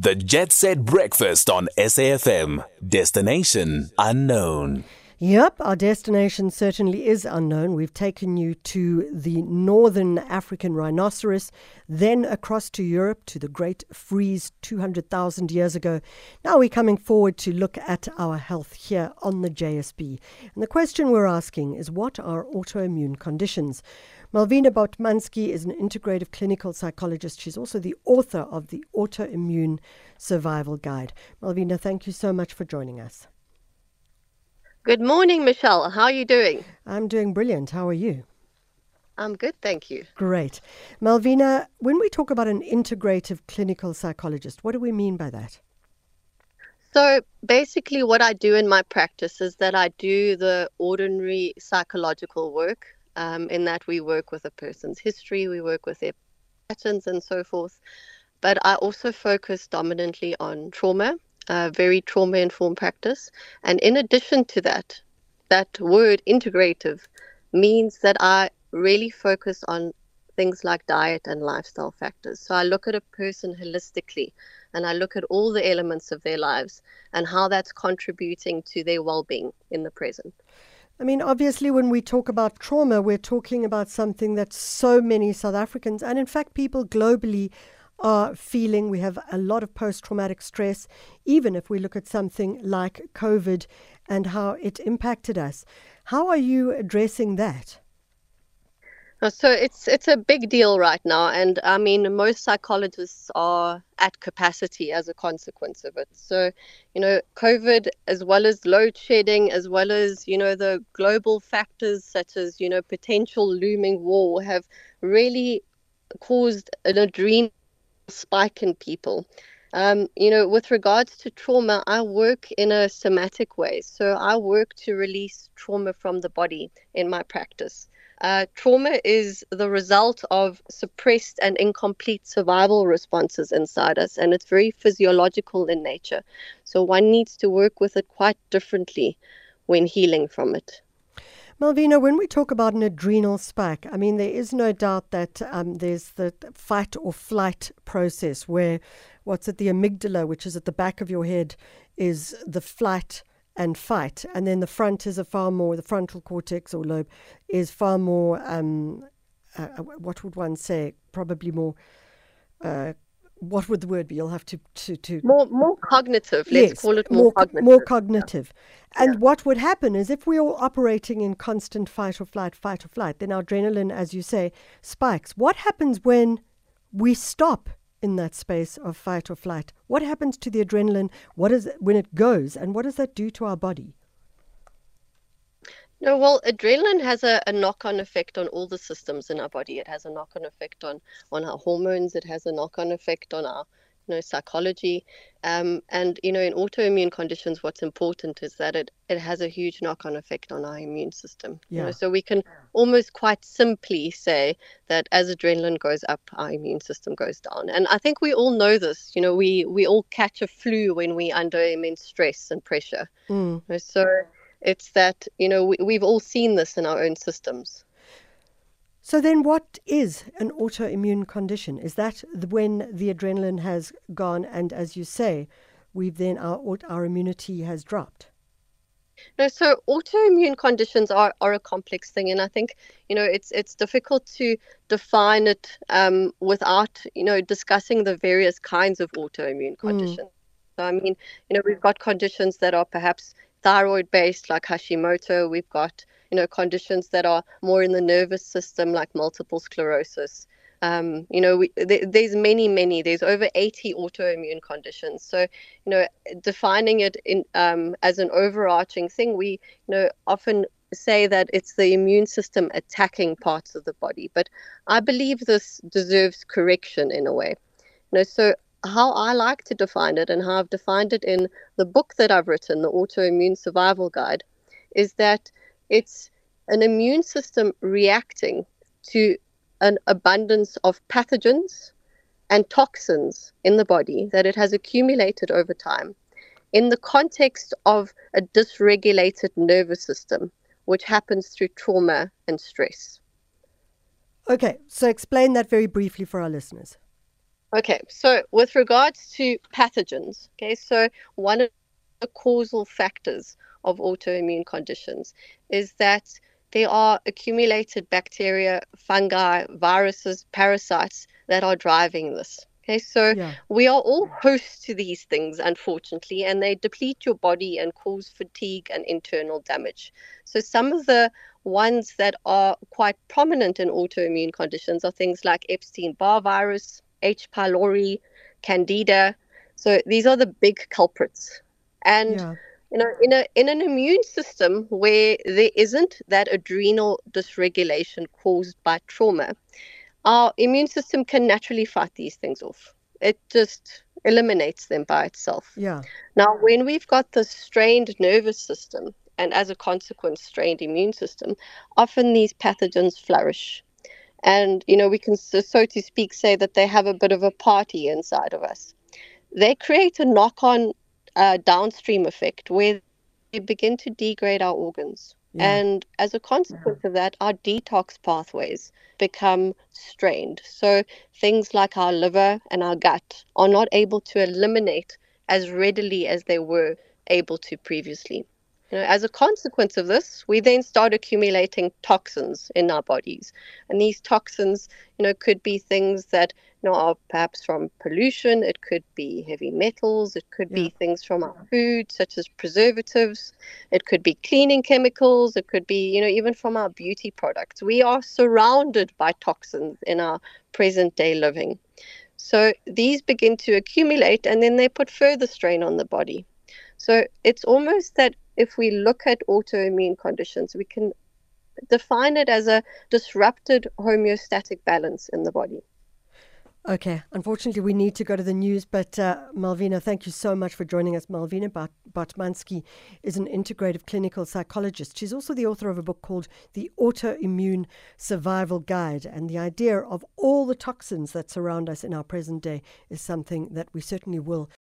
The Jet Set Breakfast on SAFM. Destination unknown. Yep, our destination certainly is unknown. We've taken you to the northern African rhinoceros, then across to Europe to the great freeze 200,000 years ago. Now we're coming forward to look at our health here on the JSB. And the question we're asking is what are autoimmune conditions? Malvina Bartmanski is an integrative clinical psychologist. She's also the author of the Autoimmune Survival Guide. Malvina, thank you so much for joining us. Good morning, Michelle. How are you doing? I'm doing brilliant. How are you? I'm good, thank you. Great. Malvina, when we talk about an integrative clinical psychologist, what do we mean by that? So, basically, what I do in my practice is that I do the ordinary psychological work, um, in that we work with a person's history, we work with their patterns, and so forth. But I also focus dominantly on trauma uh, very trauma informed practice. And in addition to that, that word integrative means that I really focus on things like diet and lifestyle factors. So I look at a person holistically and I look at all the elements of their lives and how that's contributing to their well being in the present. I mean, obviously, when we talk about trauma, we're talking about something that so many South Africans and, in fact, people globally are feeling. We have a lot of post traumatic stress, even if we look at something like COVID and how it impacted us. How are you addressing that? Uh, so it's it's a big deal right now, and I mean most psychologists are at capacity as a consequence of it. So, you know, COVID, as well as load shedding, as well as you know the global factors such as you know potential looming war, have really caused an adrenal spike in people. Um, you know, with regards to trauma, I work in a somatic way. So I work to release trauma from the body in my practice. Uh, trauma is the result of suppressed and incomplete survival responses inside us, and it's very physiological in nature. So one needs to work with it quite differently when healing from it. Malvina, when we talk about an adrenal spike, I mean, there is no doubt that um, there's the fight or flight process where what's at the amygdala, which is at the back of your head, is the flight and fight. And then the front is a far more, the frontal cortex or lobe is far more, um, uh, uh what would one say, probably more uh, what would the word be? You'll have to to, to more more cognitive. Let's yes, call it more, more cognitive. More cognitive. Yeah. And yeah. what would happen is if we're all operating in constant fight or flight, fight or flight, then our adrenaline, as you say, spikes. What happens when we stop in that space of fight or flight? What happens to the adrenaline? What is when it goes, and what does that do to our body? No, well, adrenaline has a, a knock on effect on all the systems in our body. It has a knock on effect on, on our hormones, it has a knock on effect on our know, psychology. Um, and, you know, in autoimmune conditions, what's important is that it, it has a huge knock on effect on our immune system. Yeah. You know, so we can almost quite simply say that as adrenaline goes up, our immune system goes down. And I think we all know this. You know, we, we all catch a flu when we're under immense stress and pressure. Mm. You know, so it's that, you know, we, we've all seen this in our own systems. So then, what is an autoimmune condition? Is that when the adrenaline has gone, and as you say, we've then our our immunity has dropped? No, so autoimmune conditions are, are a complex thing, and I think you know it's it's difficult to define it um, without you know discussing the various kinds of autoimmune hmm. conditions. Mm. So I mean, you know, we've got conditions that are perhaps thyroid based like Hashimoto. We've got you know conditions that are more in the nervous system like multiple sclerosis. Um, you know, we, th- there's many, many. There's over 80 autoimmune conditions. So, you know, defining it in um, as an overarching thing, we, you know, often say that it's the immune system attacking parts of the body. But I believe this deserves correction in a way. You know, so how I like to define it and how I've defined it in the book that I've written, the Autoimmune Survival Guide, is that it's an immune system reacting to an abundance of pathogens and toxins in the body that it has accumulated over time in the context of a dysregulated nervous system, which happens through trauma and stress. Okay, so explain that very briefly for our listeners. Okay, so with regards to pathogens, okay, so one of the causal factors of autoimmune conditions is that there are accumulated bacteria, fungi, viruses, parasites that are driving this. Okay, so Yeah. we are all host to these things, unfortunately, and they deplete your body and cause fatigue and internal damage. So, some of the ones that are quite prominent in autoimmune conditions are things like Epstein Barr virus, H. pylori, Candida. So, these are the big culprits. And Yeah. You know, in a in an immune system where there isn't that adrenal dysregulation caused by trauma, our immune system can naturally fight these things off. It just eliminates them by itself. Yeah. Now, when we've got the strained nervous system and as a consequence, strained immune system, often these pathogens flourish. And, you know, we can, so to speak, say that they have a bit of a party inside of us. They create a knock on uh, downstream effect where they begin to degrade our organs. Yeah. And as a consequence of that, our detox pathways become strained. So things like our liver and our gut are not able to eliminate as readily as they were able to previously. You know, as a consequence of this, we then start accumulating toxins in our bodies. And these toxins, you know, could be things that, know, perhaps from pollution, it could be heavy metals, it could Yeah. be things from our food, such as preservatives, it could be cleaning chemicals, it could be, you know, even from our beauty products. We are surrounded by toxins in our present day living. So these begin to accumulate and then they put further strain on the body. So it's almost that if we look at autoimmune conditions, we can define it as a disrupted homeostatic balance in the body. Okay. Unfortunately, we need to go to the news, but uh, Malvina, thank you so much for joining us. Malvina Bat- Bartmanski is an integrative clinical psychologist. She's also the author of a book called The Autoimmune Survival Guide. And the idea of all the toxins that surround us in our present day is something that we certainly will